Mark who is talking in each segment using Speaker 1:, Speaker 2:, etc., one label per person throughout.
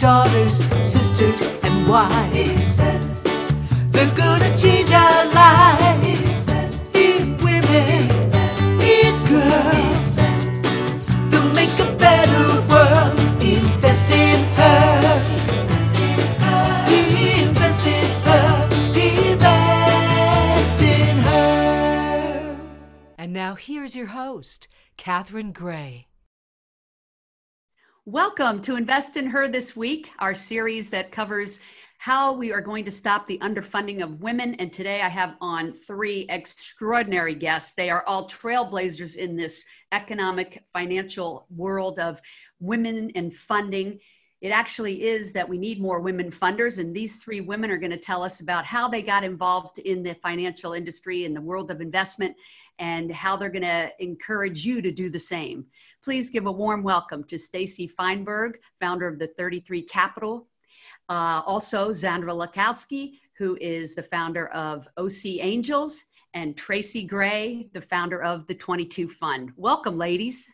Speaker 1: daughters, sisters, and wives. They're gonna change our lives. In women, in girls. They'll make a better world. Invest in her. Invest in her. Invest in her. Invest in her. And now here's your host, Catherine Gray.
Speaker 2: Welcome to Invest in Her this week, our series that covers how we are going to stop the underfunding of women. And today I have on three extraordinary guests. They are all trailblazers in this economic, financial world of women and funding. It actually is that we need more women funders. And these three women are going to tell us about how they got involved in the financial industry, in the world of investment, and how they're going to encourage you to do the same. Please give a warm welcome to Stacey Feinberg, founder of the 33 Capital. Uh, also, Xandra Laskowski, who is the founder of OC Angels, and Tracy Gray, the founder of the 22 Fund. Welcome, ladies.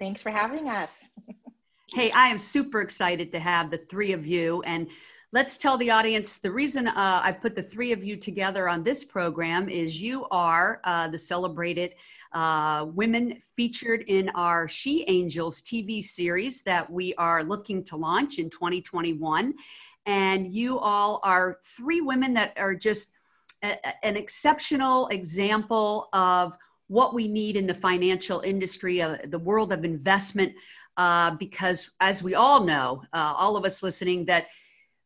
Speaker 3: Thanks for having us.
Speaker 2: hey, I am super excited to have the three of you. And let's tell the audience the reason uh, I put the three of you together on this program is you are uh, the celebrated uh, women featured in our She Angels TV series that we are looking to launch in 2021. And you all are three women that are just a, an exceptional example of what we need in the financial industry, uh, the world of investment. Uh, because as we all know, uh, all of us listening, that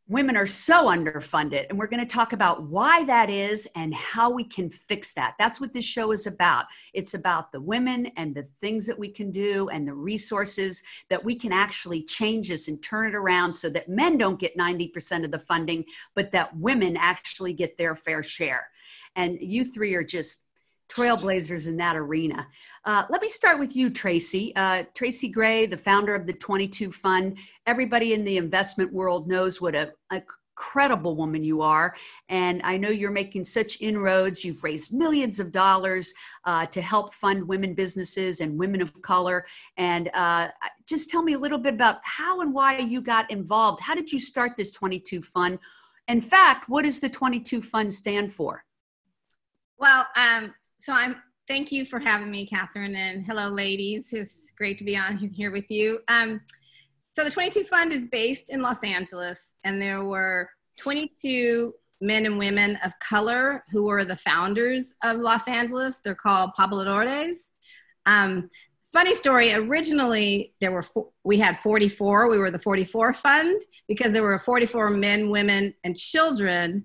Speaker 2: women are so underfunded and we're going to talk about why that is and how we can fix that. That's what this show is about. It's about the women and the things that we can do and the resources that we can actually change this and turn it around so that men don't get 90% of the funding but that women actually get their fair share. And you three are just trailblazers in that arena. Uh, let me start with you, Tracy. Uh, Tracy Gray, the founder of the 22 Fund. Everybody in the investment world knows what a, a incredible woman you are. And I know you're making such inroads. You've raised millions of dollars uh, to help fund women businesses and women of color. And uh, just tell me a little bit about how and why you got involved. How did you start this 22 Fund? In fact, what does the 22 Fund stand for?
Speaker 4: Well, um, so I'm thank you for having me, Catherine, and hello, ladies. It's great to be on here with you. Um, so the 22 Fund is based in Los Angeles, and there were 22 men and women of color who were the founders of Los Angeles. They're called Pobladores. Um, funny story. Originally, there were four, we had 44. We were the 44 Fund because there were 44 men, women, and children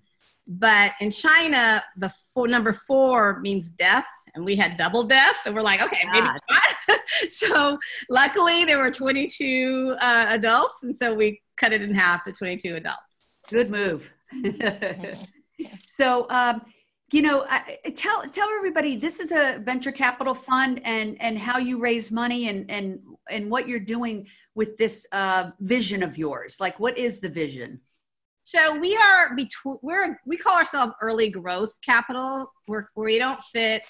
Speaker 4: but in China, the four, number four means death, and we had double death, and we're like, okay, maybe not. so luckily, there were 22 uh, adults, and so we cut it in half to 22 adults.
Speaker 2: Good move. so, um, you know, I, tell tell everybody this is a venture capital fund, and and how you raise money, and and and what you're doing with this uh, vision of yours. Like, what is the vision?
Speaker 4: So we are between we're we call ourselves early growth capital. We're, we don't fit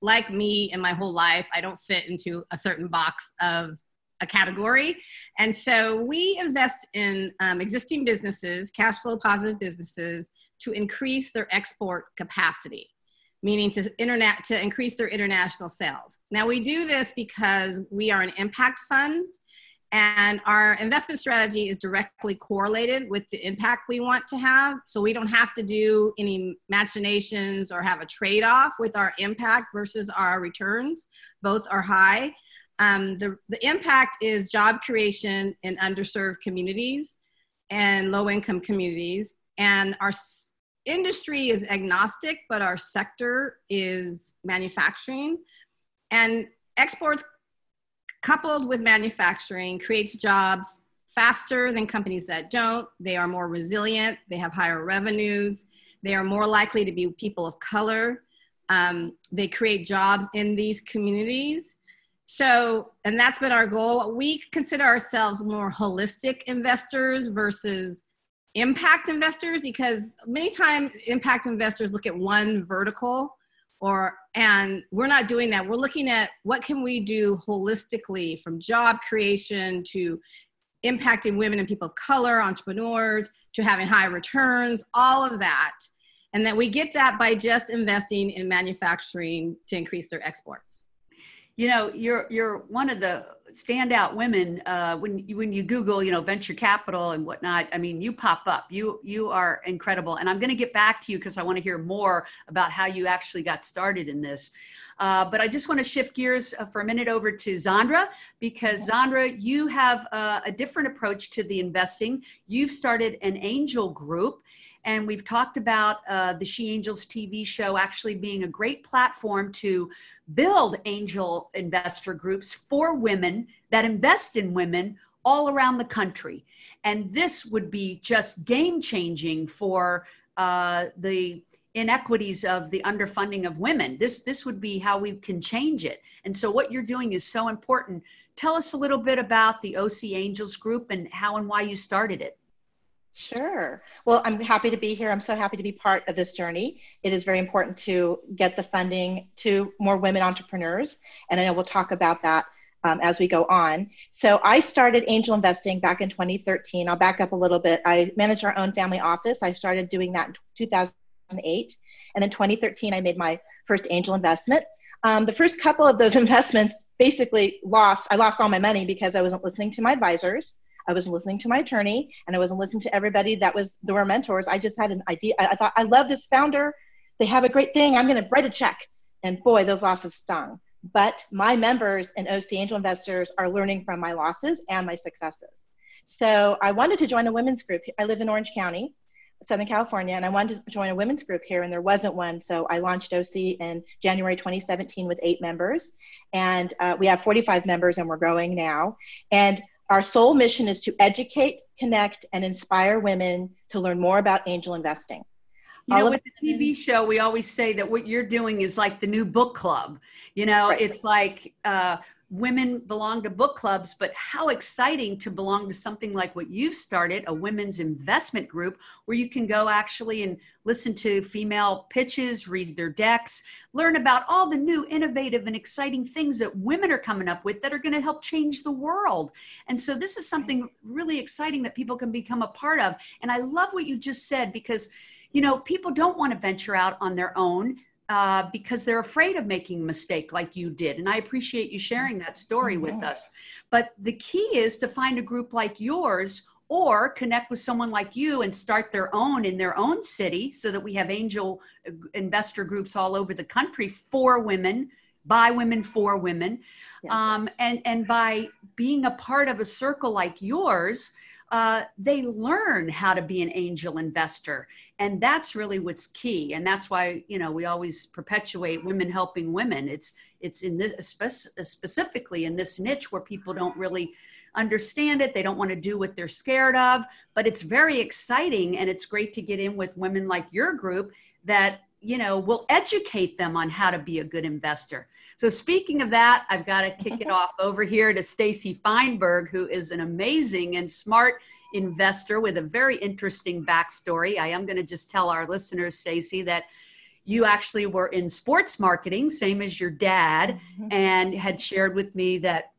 Speaker 4: like me in my whole life. I don't fit into a certain box of a category, and so we invest in um, existing businesses, cash flow positive businesses, to increase their export capacity meaning to internet to increase their international sales. Now we do this because we are an impact fund and our investment strategy is directly correlated with the impact we want to have. So we don't have to do any machinations or have a trade off with our impact versus our returns. Both are high. Um, the, the impact is job creation in underserved communities and low income communities. And our s- industry is agnostic, but our sector is manufacturing. And exports coupled with manufacturing creates jobs faster than companies that don't. They are more resilient, they have higher revenues, they are more likely to be people of color. Um, they create jobs in these communities. So, and that's been our goal. We consider ourselves more holistic investors versus impact investors because many times impact investors look at one vertical or and we're not doing that we're looking at what can we do holistically from job creation to impacting women and people of color, entrepreneurs, to having high returns, all of that. And that we get that by just investing in manufacturing to increase their exports.
Speaker 2: You know, you're you're one of the standout women uh, when you, when you Google, you know, venture capital and whatnot. I mean, you pop up. You you are incredible, and I'm going to get back to you because I want to hear more about how you actually got started in this. Uh, but I just want to shift gears uh, for a minute over to Xandra because Xandra, you have uh, a different approach to the investing. You've started an angel group. And we've talked about uh, the She Angels TV show actually being a great platform to build angel investor groups for women that invest in women all around the country. And this would be just game changing for uh, the inequities of the underfunding of women. This this would be how we can change it. And so what you're doing is so important. Tell us a little bit about the OC Angels group and how and why you started it.
Speaker 3: Sure. Well, I'm happy to be here. I'm so happy to be part of this journey. It is very important to get the funding to more women entrepreneurs, and I know we'll talk about that um, as we go on. So I started angel investing back in 2013. I'll back up a little bit. I managed our own family office. I started doing that in 2008, and in 2013 I made my first angel investment. Um, the first couple of those investments basically lost. I lost all my money because I wasn't listening to my advisors. I wasn't listening to my attorney and I wasn't listening to everybody that was there were mentors. I just had an idea. I, I thought, I love this founder. They have a great thing. I'm going to write a check. And boy, those losses stung. But my members and OC Angel Investors are learning from my losses and my successes. So I wanted to join a women's group. I live in Orange County, Southern California, and I wanted to join a women's group here, and there wasn't one. So I launched OC in January 2017 with eight members, and uh, we have 45 members, and we're growing now. And our sole mission is to educate, connect, and inspire women to learn more about angel investing.
Speaker 2: You know, with the TV show, we always say that what you're doing is like the new book club. You know, right. it's like uh, women belong to book clubs, but how exciting to belong to something like what you've started, a women's investment group, where you can go actually and listen to female pitches, read their decks, learn about all the new innovative and exciting things that women are coming up with that are going to help change the world. And so this is something really exciting that people can become a part of. And I love what you just said because you know people don't want to venture out on their own uh, because they're afraid of making a mistake like you did. And I appreciate you sharing that story with us. But the key is to find a group like yours or connect with someone like you and start their own in their own city so that we have angel uh, investor groups all over the country for women by women for women um, and and by being a part of a circle like yours uh, they learn how to be an angel investor. And that's really what's key. And that's why you know we always perpetuate women helping women. It's it's in this specifically in this niche where people don't really understand it. They don't want to do what they're scared of. But it's very exciting. And it's great to get in with women like your group that you know will educate them on how to be a good investor so speaking of that, I've got to kick it off over here to Stacey Feinberg, who is an amazing and smart investor with a very interesting backstory. I am going to just tell our listeners, Stacey, that you actually were in sports marketing, same as your dad, mm-hmm. and had shared with me that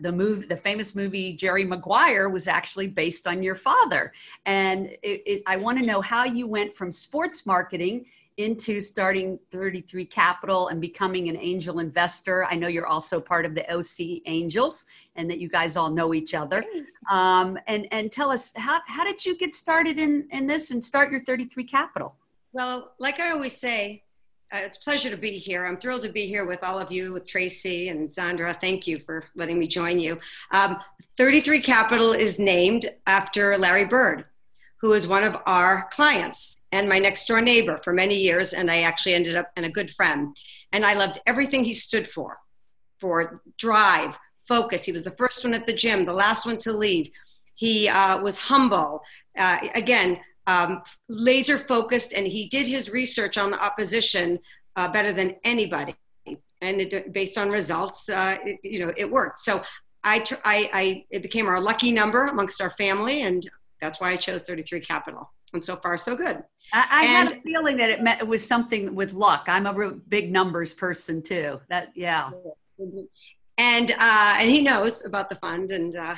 Speaker 2: the movie, the famous movie Jerry Maguire, was actually based on your father. And it, it, I want to know how you went from sports marketing into starting 33 Capital and becoming an angel investor. I know you're also part of the OC Angels and that you guys all know each other. Um, and, and tell us, how, how did you get started in, in this and start your 33 Capital?
Speaker 5: Well, like I always say, uh, it's a pleasure to be here. I'm thrilled to be here with all of you, with Tracy and Xandra. Thank you for letting me join you. Um, 33 Capital is named after Larry Bird, who is one of our clients and my next door neighbor for many years. And I actually ended up in a good friend. And I loved everything he stood for for drive, focus. He was the first one at the gym, the last one to leave. He uh, was humble. Uh, again, um, laser focused, and he did his research on the opposition uh, better than anybody. And it, based on results, uh, it, you know, it worked. So I, tr- I, I, it became our lucky number amongst our family, and that's why I chose 33 Capital. And so far, so good.
Speaker 2: I, I had a feeling that it, meant, it was something with luck. I'm a real big numbers person too. That yeah.
Speaker 5: And uh, and he knows about the fund, and uh,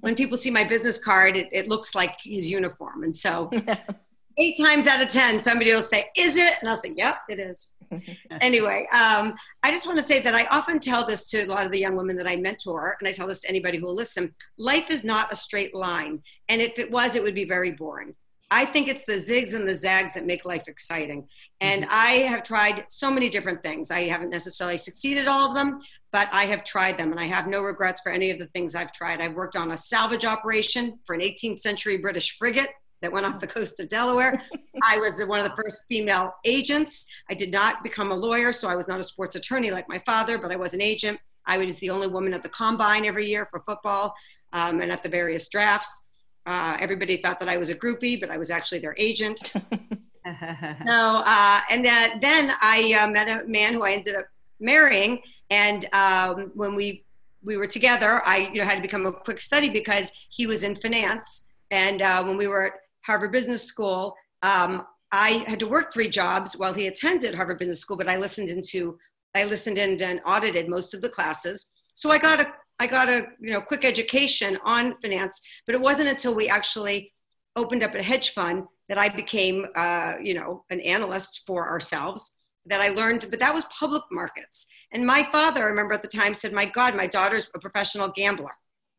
Speaker 5: when people see my business card, it, it looks like his uniform. And so eight times out of 10, somebody will say, Is it? And I'll say, Yep, it is. anyway, um, I just want to say that I often tell this to a lot of the young women that I mentor, and I tell this to anybody who will listen life is not a straight line. And if it was, it would be very boring. I think it's the zigs and the zags that make life exciting. And mm-hmm. I have tried so many different things. I haven't necessarily succeeded all of them, but I have tried them and I have no regrets for any of the things I've tried. I've worked on a salvage operation for an 18th century British frigate that went off the coast of Delaware. I was one of the first female agents. I did not become a lawyer, so I was not a sports attorney like my father, but I was an agent. I was the only woman at the combine every year for football um, and at the various drafts. Uh, everybody thought that I was a groupie, but I was actually their agent. so, uh, and that, then I uh, met a man who I ended up marrying. And um, when we we were together, I you know had to become a quick study because he was in finance. And uh, when we were at Harvard Business School, um, I had to work three jobs while he attended Harvard Business School. But I listened into I listened in and audited most of the classes. So I got a I got a you know quick education on finance, but it wasn't until we actually opened up a hedge fund that I became uh, you know an analyst for ourselves that I learned. But that was public markets. And my father, I remember at the time, said, "My God, my daughter's a professional gambler."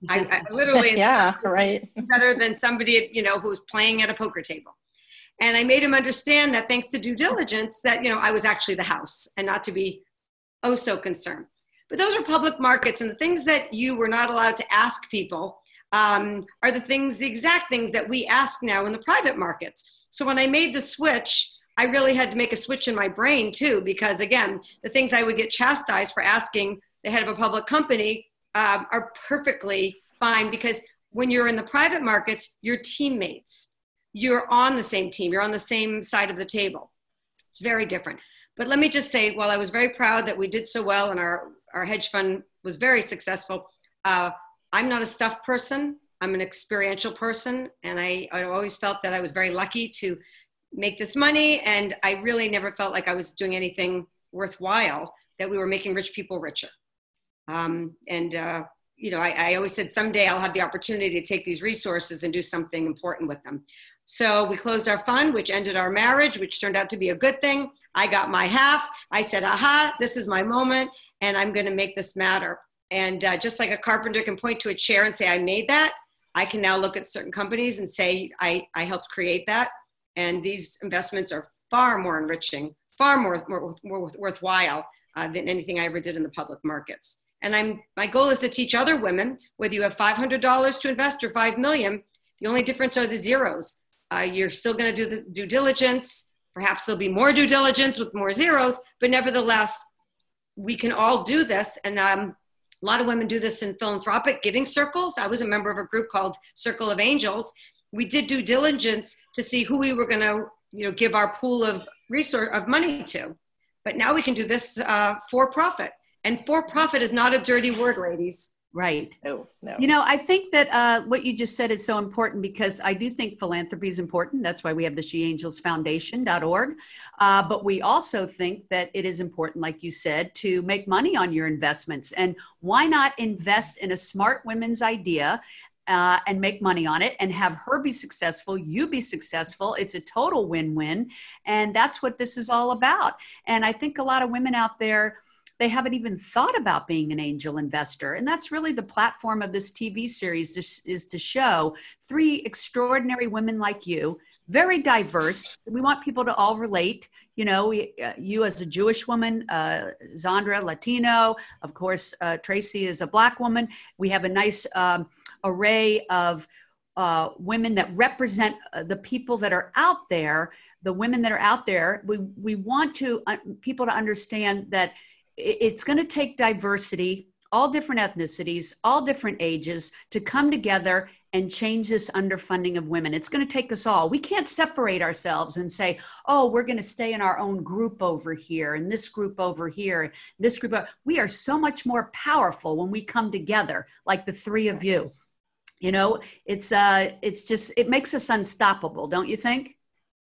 Speaker 5: I, I literally
Speaker 3: yeah right
Speaker 5: better than somebody you know who was playing at a poker table. And I made him understand that thanks to due diligence, that you know I was actually the house and not to be oh so concerned. But those are public markets, and the things that you were not allowed to ask people um, are the things, the exact things that we ask now in the private markets. So when I made the switch, I really had to make a switch in my brain too, because again, the things I would get chastised for asking the head of a public company um, are perfectly fine because when you're in the private markets, you're teammates. You're on the same team, you're on the same side of the table. It's very different. But let me just say, while I was very proud that we did so well and our, our hedge fund was very successful, uh, I'm not a stuff person. I'm an experiential person. And I, I always felt that I was very lucky to make this money. And I really never felt like I was doing anything worthwhile, that we were making rich people richer. Um, and, uh, you know, I, I always said someday I'll have the opportunity to take these resources and do something important with them. So we closed our fund, which ended our marriage, which turned out to be a good thing. I got my half. I said, aha, this is my moment, and I'm going to make this matter. And uh, just like a carpenter can point to a chair and say, I made that, I can now look at certain companies and say, I, I helped create that. And these investments are far more enriching, far more, more, more worthwhile uh, than anything I ever did in the public markets. And I'm, my goal is to teach other women, whether you have $500 to invest or 5 million, the only difference are the zeros. Uh, you're still going to do the due diligence. Perhaps there'll be more due diligence with more zeros, but nevertheless, we can all do this. And um, a lot of women do this in philanthropic giving circles. I was a member of a group called Circle of Angels. We did due diligence to see who we were going to, you know, give our pool of resource of money to. But now we can do this uh, for profit. And for profit is not a dirty word, ladies.
Speaker 2: Right.
Speaker 3: No, no.
Speaker 2: You know, I think that uh, what you just said is so important because I do think philanthropy is important. That's why we have the She Angels Foundation.org. Uh, but we also think that it is important, like you said, to make money on your investments. And why not invest in a smart women's idea uh, and make money on it and have her be successful, you be successful. It's a total win win. And that's what this is all about. And I think a lot of women out there they haven't even thought about being an angel investor. And that's really the platform of this TV series is, is to show three extraordinary women like you, very diverse. We want people to all relate. You know, we, uh, you as a Jewish woman, uh, Xandra, Latino, of course, uh, Tracy is a Black woman. We have a nice um, array of uh, women that represent uh, the people that are out there, the women that are out there. We, we want to uh, people to understand that it's going to take diversity, all different ethnicities, all different ages to come together and change this underfunding of women. It's going to take us all. We can't separate ourselves and say, oh, we're going to stay in our own group over here and this group over here, this group. We are so much more powerful when we come together, like the three of you. You know, it's uh it's just it makes us unstoppable, don't you think?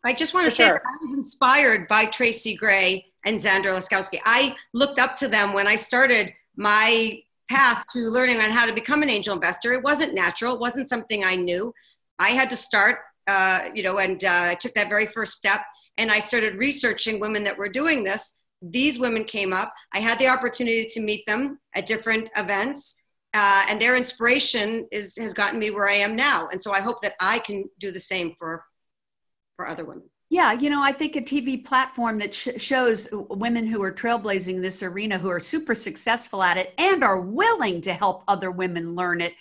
Speaker 5: I just want to For say sure. that I was inspired by Tracy Gray and Xandra Laskowski. I looked up to them when I started my path to learning on how to become an angel investor. It wasn't natural. It wasn't something I knew. I had to start, uh, you know, and uh, I took that very first step and I started researching women that were doing this. These women came up. I had the opportunity to meet them at different events. Uh, and their inspiration is has gotten me where I am now, and so I hope that I can do the same for for other women.
Speaker 2: Yeah, you know, I think a TV platform that sh- shows women who are trailblazing this arena, who are super successful at it, and are willing to help other women learn it.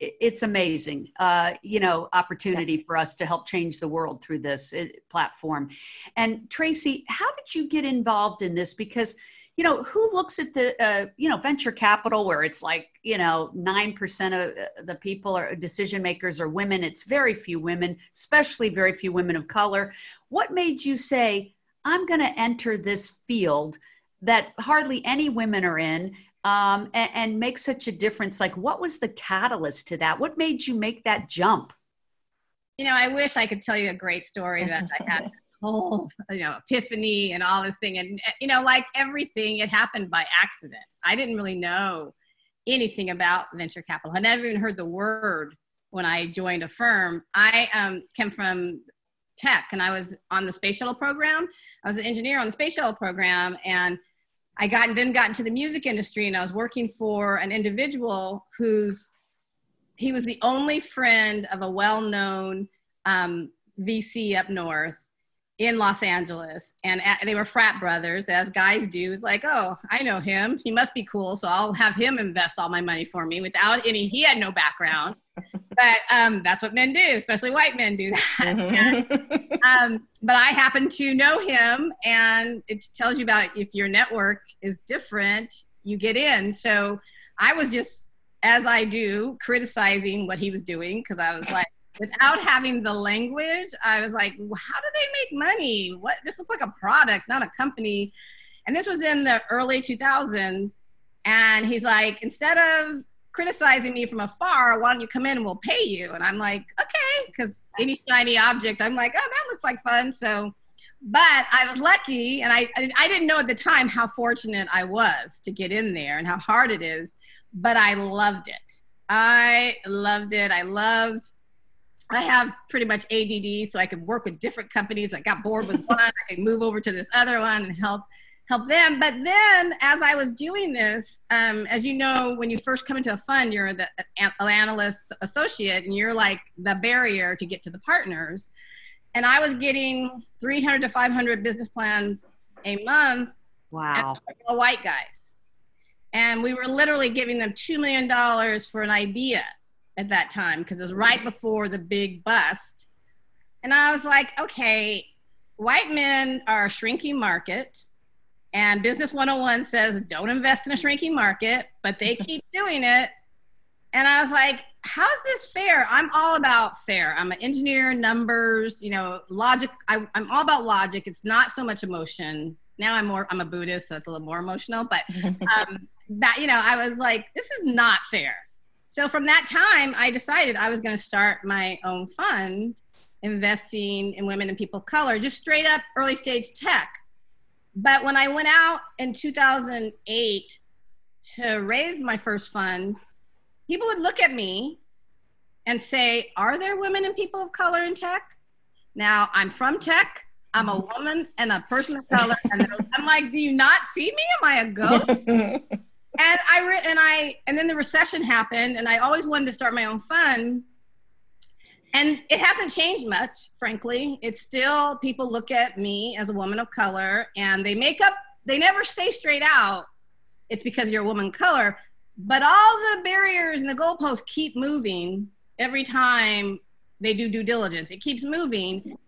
Speaker 2: It's amazing, uh, you know, opportunity for us to help change the world through this uh, platform. And Tracy, how did you get involved in this? Because you know who looks at the uh, you know venture capital where it's like you know 9% of uh, the people are decision makers are women it's very few women especially very few women of color. What made you say i'm going to enter this field that hardly any women are in um, and, and make such a difference? Like what was the catalyst to that? What made you make that jump?
Speaker 4: You know i wish i could tell you a great story that i had whole you know epiphany and all this thing. And you know like everything it happened by accident. I didn't really know anything about venture capital. I never even heard the word when i joined a firm. I um, came from tech and i was on the space shuttle program. I was an engineer on the space shuttle program and i got then got into the music industry and i was working for an individual who's he was the only friend of a well-known um, vc up north in Los Angeles, and they were frat brothers, as guys do. It's like, oh, I know him. He must be cool, so I'll have him invest all my money for me without any. He had no background, but um, that's what men do, especially white men do that. Mm-hmm. um, but I happen to know him, and it tells you about if your network is different, you get in. So I was just, as I do, criticizing what he was doing because I was like without having the language, I was like, how do they make money? What this looks like a product, not a company. And this was in the early 2000s. And he's like, instead of criticizing me from afar, why don't you come in and we'll pay you? And I'm like, okay, because any shiny object, I'm like, oh, that looks like fun. So, but I was lucky, and I I didn't know at the time how fortunate I was to get in there and how hard it is. But I loved it. I loved it. I loved I have pretty much ADD, so I could work with different companies. I got bored with one, I could move over to this other one and help help them. But then, as I was doing this, um, as you know, when you first come into a fund, you're the analyst associate, and you're like the barrier to get to the partners. And I was getting 300 to 500 business plans a month.
Speaker 2: Wow!
Speaker 4: All white guys, and we were literally giving them two million dollars for an idea at that time because it was right before the big bust. And I was like, okay, white men are a shrinking market. And Business 101 says don't invest in a shrinking market, but they keep doing it. And I was like, how's this fair? I'm all about fair. I'm an engineer, numbers, you know, logic. I, am all about logic. It's not so much emotion. Now I'm more, I'm a Buddhist, so it's a little more emotional. But um, that, you know, I was like, this is not fair. So from that time, I decided I was going to start my own fund investing in women and people of color, just straight up early stage tech. But when I went out in 2008 to raise my first fund, people would look at me and say, Are there women and people of color in tech? Now, I'm from tech. I'm a woman and a person of color. And I'm like, Do you not see me? Am I a ghost? and I re- and I and then the recession happened, and I always wanted to start my own fund. And it hasn't changed much, frankly. It's still people look at me as a woman of color, and they make up. They never say straight out, "It's because you're a woman of color." But all the barriers and the goalposts keep moving every time they do due diligence. It keeps moving,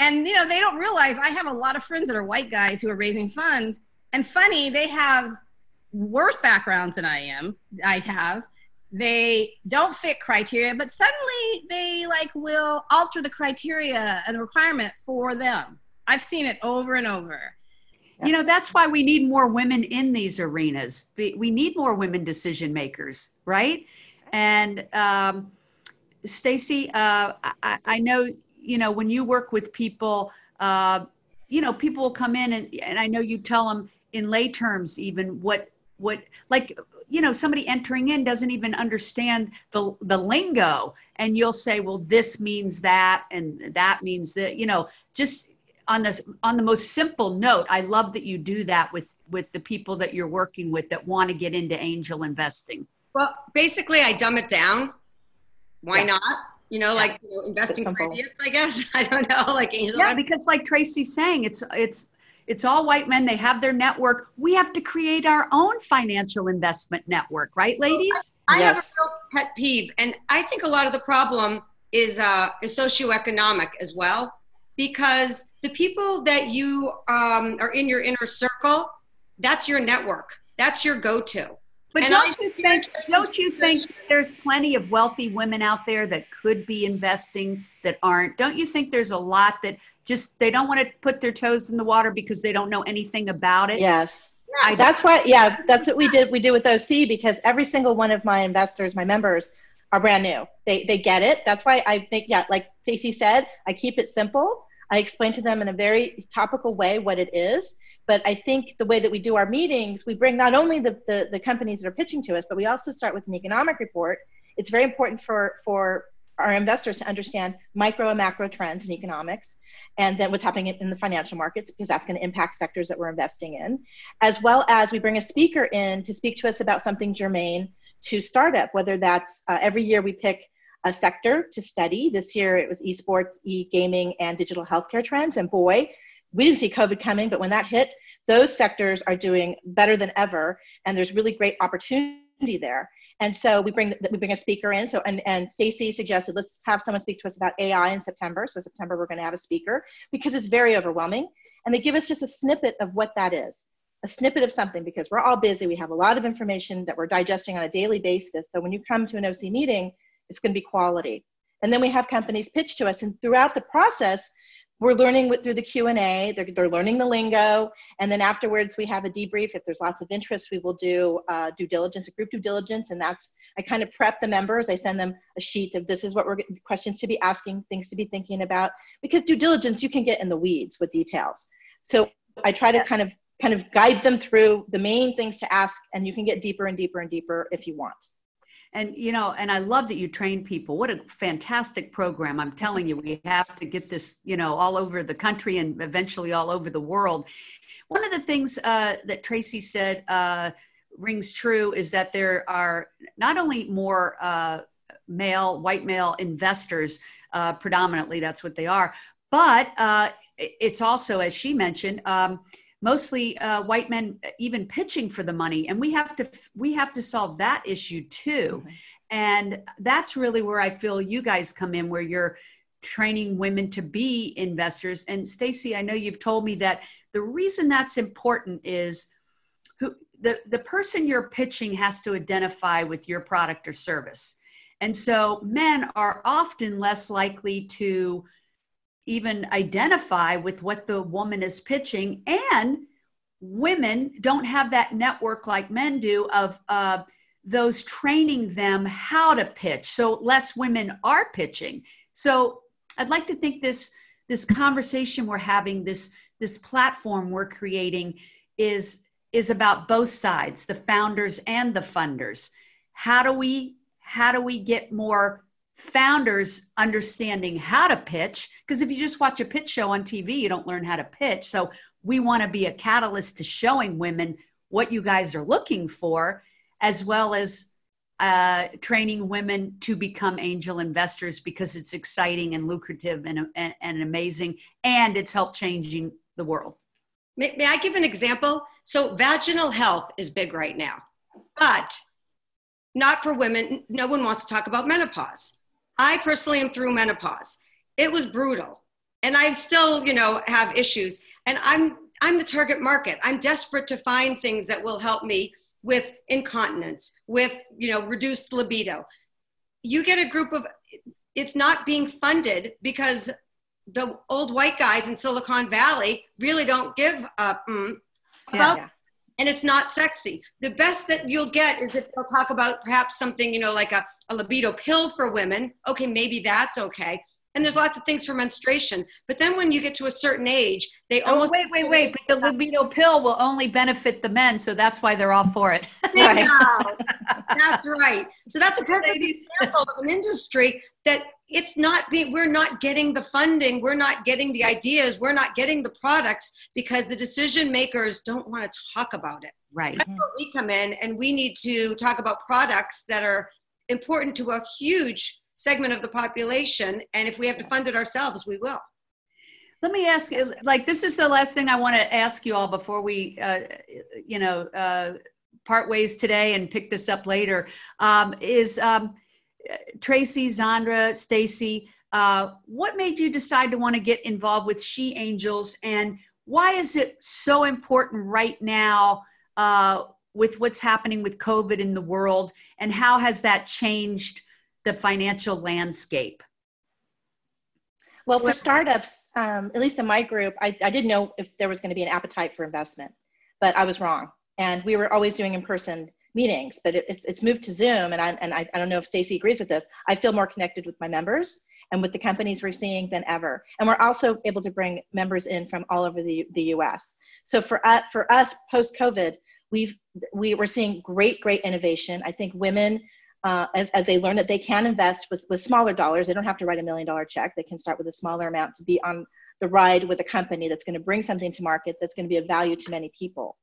Speaker 4: and you know they don't realize I have a lot of friends that are white guys who are raising funds. And funny, they have worse backgrounds than I am, I have. They don't fit criteria, but suddenly they like will alter the criteria and the requirement for them. I've seen it over and over.
Speaker 2: You know, that's why we need more women in these arenas. We need more women decision makers, right? And um, Stacey, uh, I, I, know, you know, when you work with people, uh, you know, people will come in and, and I know you tell them in lay terms even what what like you know somebody entering in doesn't even understand the the lingo. And you'll say well this means that and that means that you know just on the on the most simple note i love that you do that with with the people that you're working with that want to get into angel investing.
Speaker 5: Well basically i dumb it down. Why
Speaker 2: Yeah.
Speaker 5: not? You know like you know, investing for idiots i guess. I don't know like angel
Speaker 2: yeah because like tracy's saying it's it's it's all white men. They have their network. We have to create our own financial investment network right ladies?
Speaker 5: I have a real pet peeve, and I think a lot of the problem is uh, is socioeconomic as well, because the people that you um, are in your inner circle, that's your network, that's your go-to.
Speaker 2: But
Speaker 5: And
Speaker 2: don't
Speaker 5: I
Speaker 2: you think? Don't you think there's plenty of wealthy women out there that could be investing that aren't? Don't you think there's a lot that just they don't want to put their toes in the water because they don't know anything about it?
Speaker 3: Yes.
Speaker 2: I-
Speaker 3: That's why, yeah, that's what we did. We do with OC because every single one of my investors, my members, are brand new. They they get it. That's why I think, yeah, like Stacey said, I keep it simple. I explain to them in a very topical way what it is. But I think the way that we do our meetings, we bring not only the, the, the companies that are pitching to us, but we also start with an economic report. It's very important for, for our investors to understand micro and macro trends in economics and then what's happening in, the financial markets because that's going to impact sectors that we're investing in. As well as we bring a speaker in to speak to us about something germane to startup whether that's uh, every year we pick a sector to study. This year it was esports e-gaming and digital healthcare trends. And boy we didn't see covid coming but when that hit those sectors are doing better than ever and there's really great opportunity there and so we bring we bring a speaker in. So and and Stacey suggested let's have someone speak to us about AI in September. So September we're going to have a speaker because it's very overwhelming, and they give us just a snippet of what that is, a snippet of something because we're all busy. We have a lot of information that we're digesting on a daily basis. So when you come to an OC meeting, it's going to be quality. And then we have companies pitch to us, and throughout the process, we're learning with, through the q&a they're, they're learning the lingo and then afterwards we have a debrief. If there's lots of interest we will do uh, due diligence a group due diligence and that's i kind of prep the members. I send them a sheet of this is what we're questions to be asking things to be thinking about because due diligence you can get in the weeds with details. So i try to kind of kind of guide them through the main things to ask and you can get deeper and deeper and deeper if you want
Speaker 2: And you know, and I love that you train people. What a fantastic program. I'm telling you, we have to get this, you know, all over the country and eventually all over the world. One of the things uh, that Tracy said uh, rings true is that there are not only more uh, male, white male investors, uh, predominantly that's what they are, but uh, it's also, as she mentioned, um, mostly uh, white men even pitching for the money and we have to we have to solve that issue too. And that's really where i feel you guys come in where you're training women to be investors. And stacy i know you've told me that the reason that's important is who the, the person you're pitching has to identify with your product or service. And so men are often less likely to even identify with what the woman is pitching. And women don't have that network like men do of uh, those training them how to pitch. So less women are pitching. So i'd like to think this this conversation we're having this this platform we're creating is is about both sides the founders and the funders. How do we how do we get more founders understanding how to pitch because if you just watch a pitch show on TV you don't learn how to pitch so we want to be a catalyst to showing women what you guys are looking for as well as uh, training women to become angel investors because it's exciting and lucrative and, and, and amazing and it's helped changing the world
Speaker 5: May, may I give an example? So, vaginal health is big right now, but not for women. No one wants to talk about menopause. I personally am through menopause. It was brutal, and I still, you know, have issues. And I'm I'm the target market. I'm desperate to find things that will help me with incontinence, with you know, reduced libido. You get a group of. It's not being funded because the old white guys in Silicon Valley really don't give up mm about,
Speaker 3: Yeah.
Speaker 5: And it's not sexy. The best that you'll get is that they'll talk about perhaps something, you know, like a, a libido pill for women. Okay, maybe that's okay. and there's lots of things for menstruation. But then when you get to a certain age, they
Speaker 2: Oh,
Speaker 5: almost
Speaker 2: wait, wait, wait. But the libido pill will only benefit the men, so that's why they're all for it.
Speaker 5: Bingo. That's right. So that's a perfect example of an industry that it's not being, we're not getting the funding, we're not getting the ideas, we're not getting the products because the decision makers don't want to talk about it.
Speaker 2: Right.
Speaker 5: We come in and we need to talk about products that are important to a huge segment of the population. And if we have to fund it ourselves, we will.
Speaker 2: Let me ask like, this is the last thing I want to ask you all before we, uh, you know, uh, part ways today and pick this up later. Um, is um, Tracy, Xandra, Stacey, uh, what made you decide to want to get involved with She Angels, and why is it so important right now uh, with what's happening with COVID in the world, and how has that changed the financial landscape?
Speaker 3: Well, for startups, um, at least in my group, I, I didn't know if there was going to be an appetite for investment, but I was wrong. And we were always doing in-person meetings, but it, it's, it's moved to Zoom. And, I, and I, I don't know if Stacey agrees with this. I feel more connected with my members and with the companies we're seeing than ever. And we're also able to bring members in from all over the, the US. So for, us, for us, post-COVID, we've, we, we're seeing great, great innovation. I think women uh, as, as they learn that they can invest with, with smaller dollars. They don't have to write a million dollar check. They can start with a smaller amount to be on the ride with a company that's going to bring something to market that's going to be of value to many people.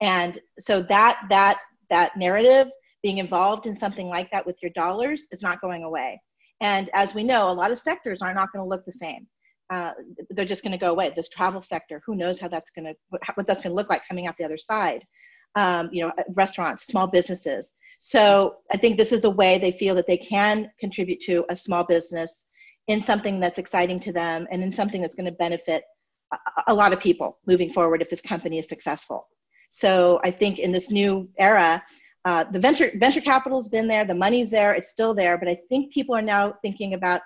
Speaker 3: And so that that that narrative, being involved in something like that with your dollars, is not going away. And as we know, a lot of sectors are not going to look the same. Uh, they're just going to go away. This travel sector, who knows how that's going to what that's going to look like coming out the other side. Um, you know, restaurants, small businesses. So I think this is a way they feel that they can contribute to a small business in something that's exciting to them and in something that's going to benefit a, a lot of people moving forward if this company is successful. So I think in this new era, uh, the venture venture capital's been there, the money's there, it's still there, but I think people are now thinking about,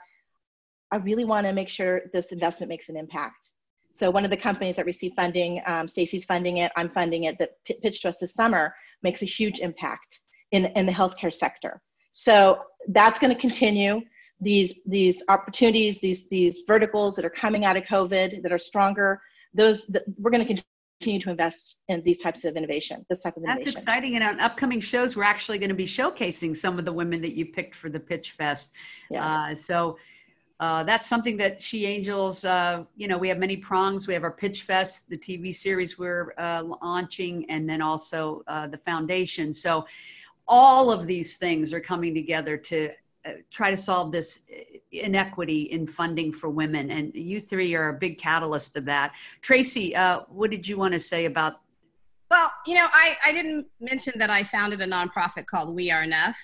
Speaker 3: I really want to make sure this investment makes an impact. So one of the companies that received funding, um, Stacey's funding it, I'm funding it, that p- pitched to us this summer, makes a huge impact in, in the healthcare sector. So that's going to continue. These these opportunities, these these verticals that are coming out of COVID that are stronger, those that we're going to continue to invest in these types of innovation. This type of
Speaker 2: That's
Speaker 3: innovation.
Speaker 2: That's exciting. And on upcoming shows, we're actually going to be showcasing some of the women that you picked for the Pitch Fest.
Speaker 3: Yes.
Speaker 2: Uh, so uh, that's something that She Angels, uh, you know, we have many prongs. We have our Pitch Fest, the TV series we're uh, launching, and then also uh, the foundation. So all of these things are coming together to uh, try to solve this inequity in funding for women. And you three are a big catalyst of that. Tracy, uh, what did you want to say about?
Speaker 4: Well, you know, I, I didn't mention that I founded a nonprofit called We Are Enough.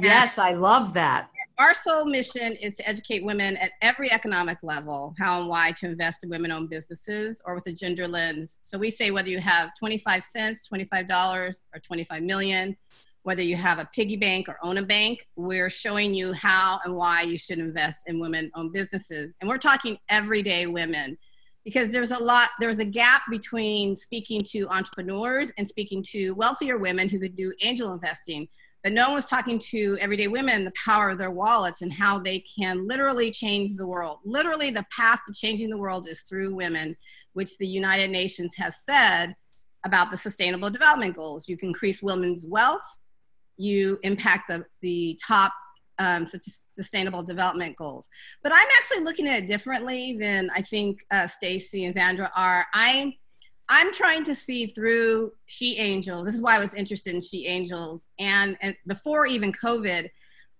Speaker 2: Yes, I love that.
Speaker 4: Our sole mission is to educate women at every economic level how and why to invest in women owned businesses or with a gender lens. So we say whether you have 25 cents, $25, or 25 million, whether you have a piggy bank or own a bank, we're showing you how and why you should invest in women owned businesses. And we're talking everyday women because there's a lot, there's a gap between speaking to entrepreneurs and speaking to wealthier women who could do angel investing. But no one's talking to everyday women the power of their wallets and how they can literally change the world. Literally, the path to changing the world is through women, which the United Nations has said about the Sustainable Development Goals. You can increase women's wealth, you impact the, the top um, sustainable development goals. But I'm actually looking at it differently than I think uh, Stacey and Xandra are. I'm I'm trying to see through She Angels. This is why I was interested in She Angels, and and before even COVID,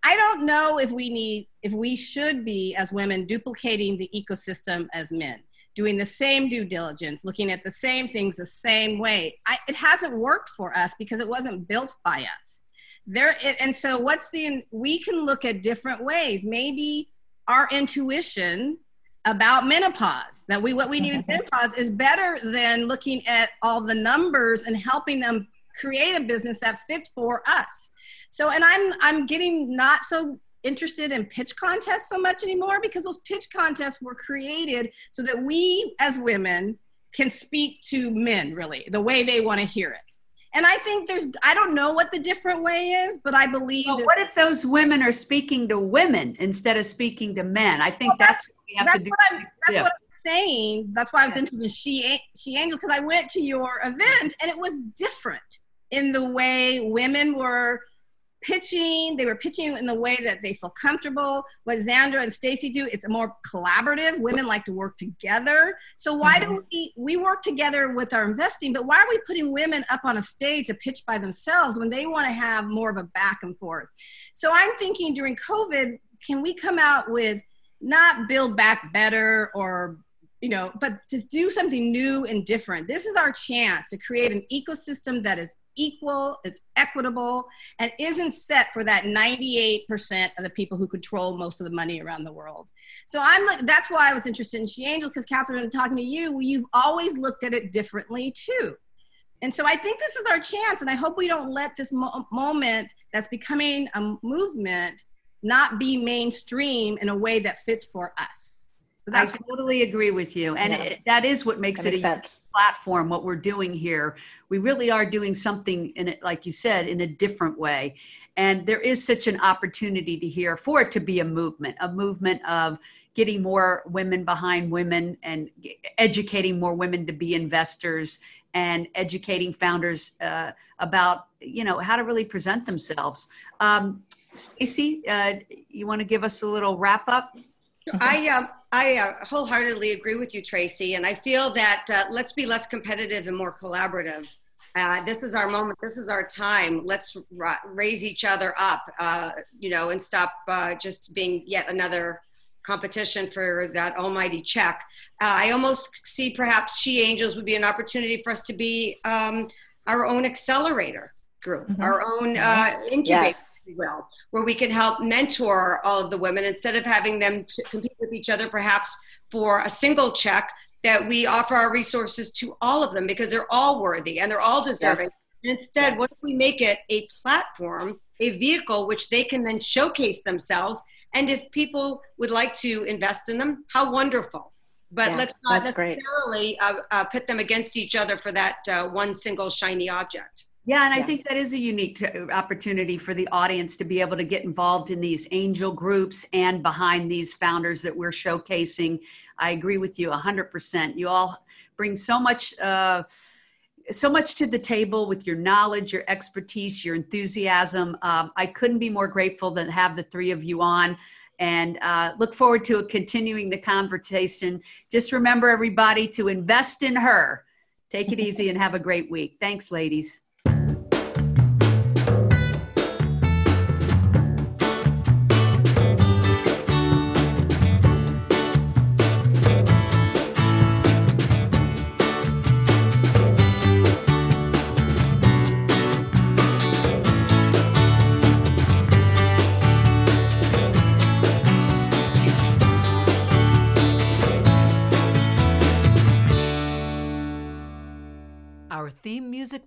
Speaker 4: I don't know if we need if we should be as women duplicating the ecosystem as men doing the same due diligence, looking at the same things the same way. I, it hasn't worked for us because it wasn't built by us there and so what's the we can look at different ways. Maybe our intuition about menopause that we what we need menopause is better than looking at all the numbers and helping them create a business that fits for us. So and i'm i'm getting not so interested in pitch contests so much anymore because those pitch contests were created so that we as women can speak to men really the way they want to hear it And I think there's, I don't know what the different way is, but I believe.
Speaker 2: Well, what if those women are speaking to women instead of speaking to men? I think well, that's, that's, what we have to do.
Speaker 4: What I'm, that's yeah. what I'm saying. That's why I was interested in She, she Angel, because I went to your event and it was different in the way women were pitching. They were pitching in the way that they feel comfortable. What Xandra and Stacey do, it's more collaborative. Women like to work together. So why mm-hmm. do we we work together with our investing, but why are we putting women up on a stage to pitch by themselves when they want to have more of a back and forth? So I'm thinking during COVID, can we come out with not build back better or you know, but to do something new and different. This is our chance to create an ecosystem that is equal, it's equitable, and isn't set for that 98% of the people who control most of the money around the world. So I'm like, that's why I was interested in She Angel, because Catherine, I'm talking to you, you've always looked at it differently too. And so I think this is our chance, and I hope we don't let this mo- moment that's becoming a movement not be mainstream in a way that fits for us.
Speaker 2: So I totally agree with you. And yeah. it, that is what makes that it makes a platform, what we're doing here. We really are doing something in it, like you said, in a different way. And there is such an opportunity to hear for it to be a movement, a movement of getting more women behind women and educating more women to be investors and educating founders uh, about, you know, how to really present themselves. Um, Stacey, uh, you want to give us a little wrap up?
Speaker 5: I uh, I uh, wholeheartedly agree with you, Tracy, and I feel that uh, let's be less competitive and more collaborative. Uh, this is our moment. This is our time. Let's ra- raise each other up, uh, you know, and stop uh, just being yet another competition for that almighty check. I almost see perhaps She Angels would be an opportunity for us to be um, our own accelerator group, mm-hmm. our own incubator. Yes will, where we can help mentor all of the women instead of having them compete with each other, perhaps for a single check. That we offer our resources to all of them because they're all worthy and they're all deserving. Yes. instead, yes. what if we make it a platform, a vehicle which they can then showcase themselves? And if people would like to invest in them, how wonderful but yeah, let's not necessarily uh, uh, pit them against each other for that uh, one single shiny object.
Speaker 2: Yeah, and I think that is a unique opportunity for the audience to be able to get involved in these angel groups and behind these founders that we're showcasing. I agree with you 100%. You all bring so much. Uh, so much to the table with your knowledge, your expertise, your enthusiasm. Um, I couldn't be more grateful to have the three of you on and uh, look forward to continuing the conversation. Just remember, everybody, to invest in her. Take it easy and have a great week. Thanks, ladies.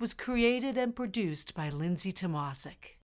Speaker 1: Was created and produced by Lindsay Tomasic.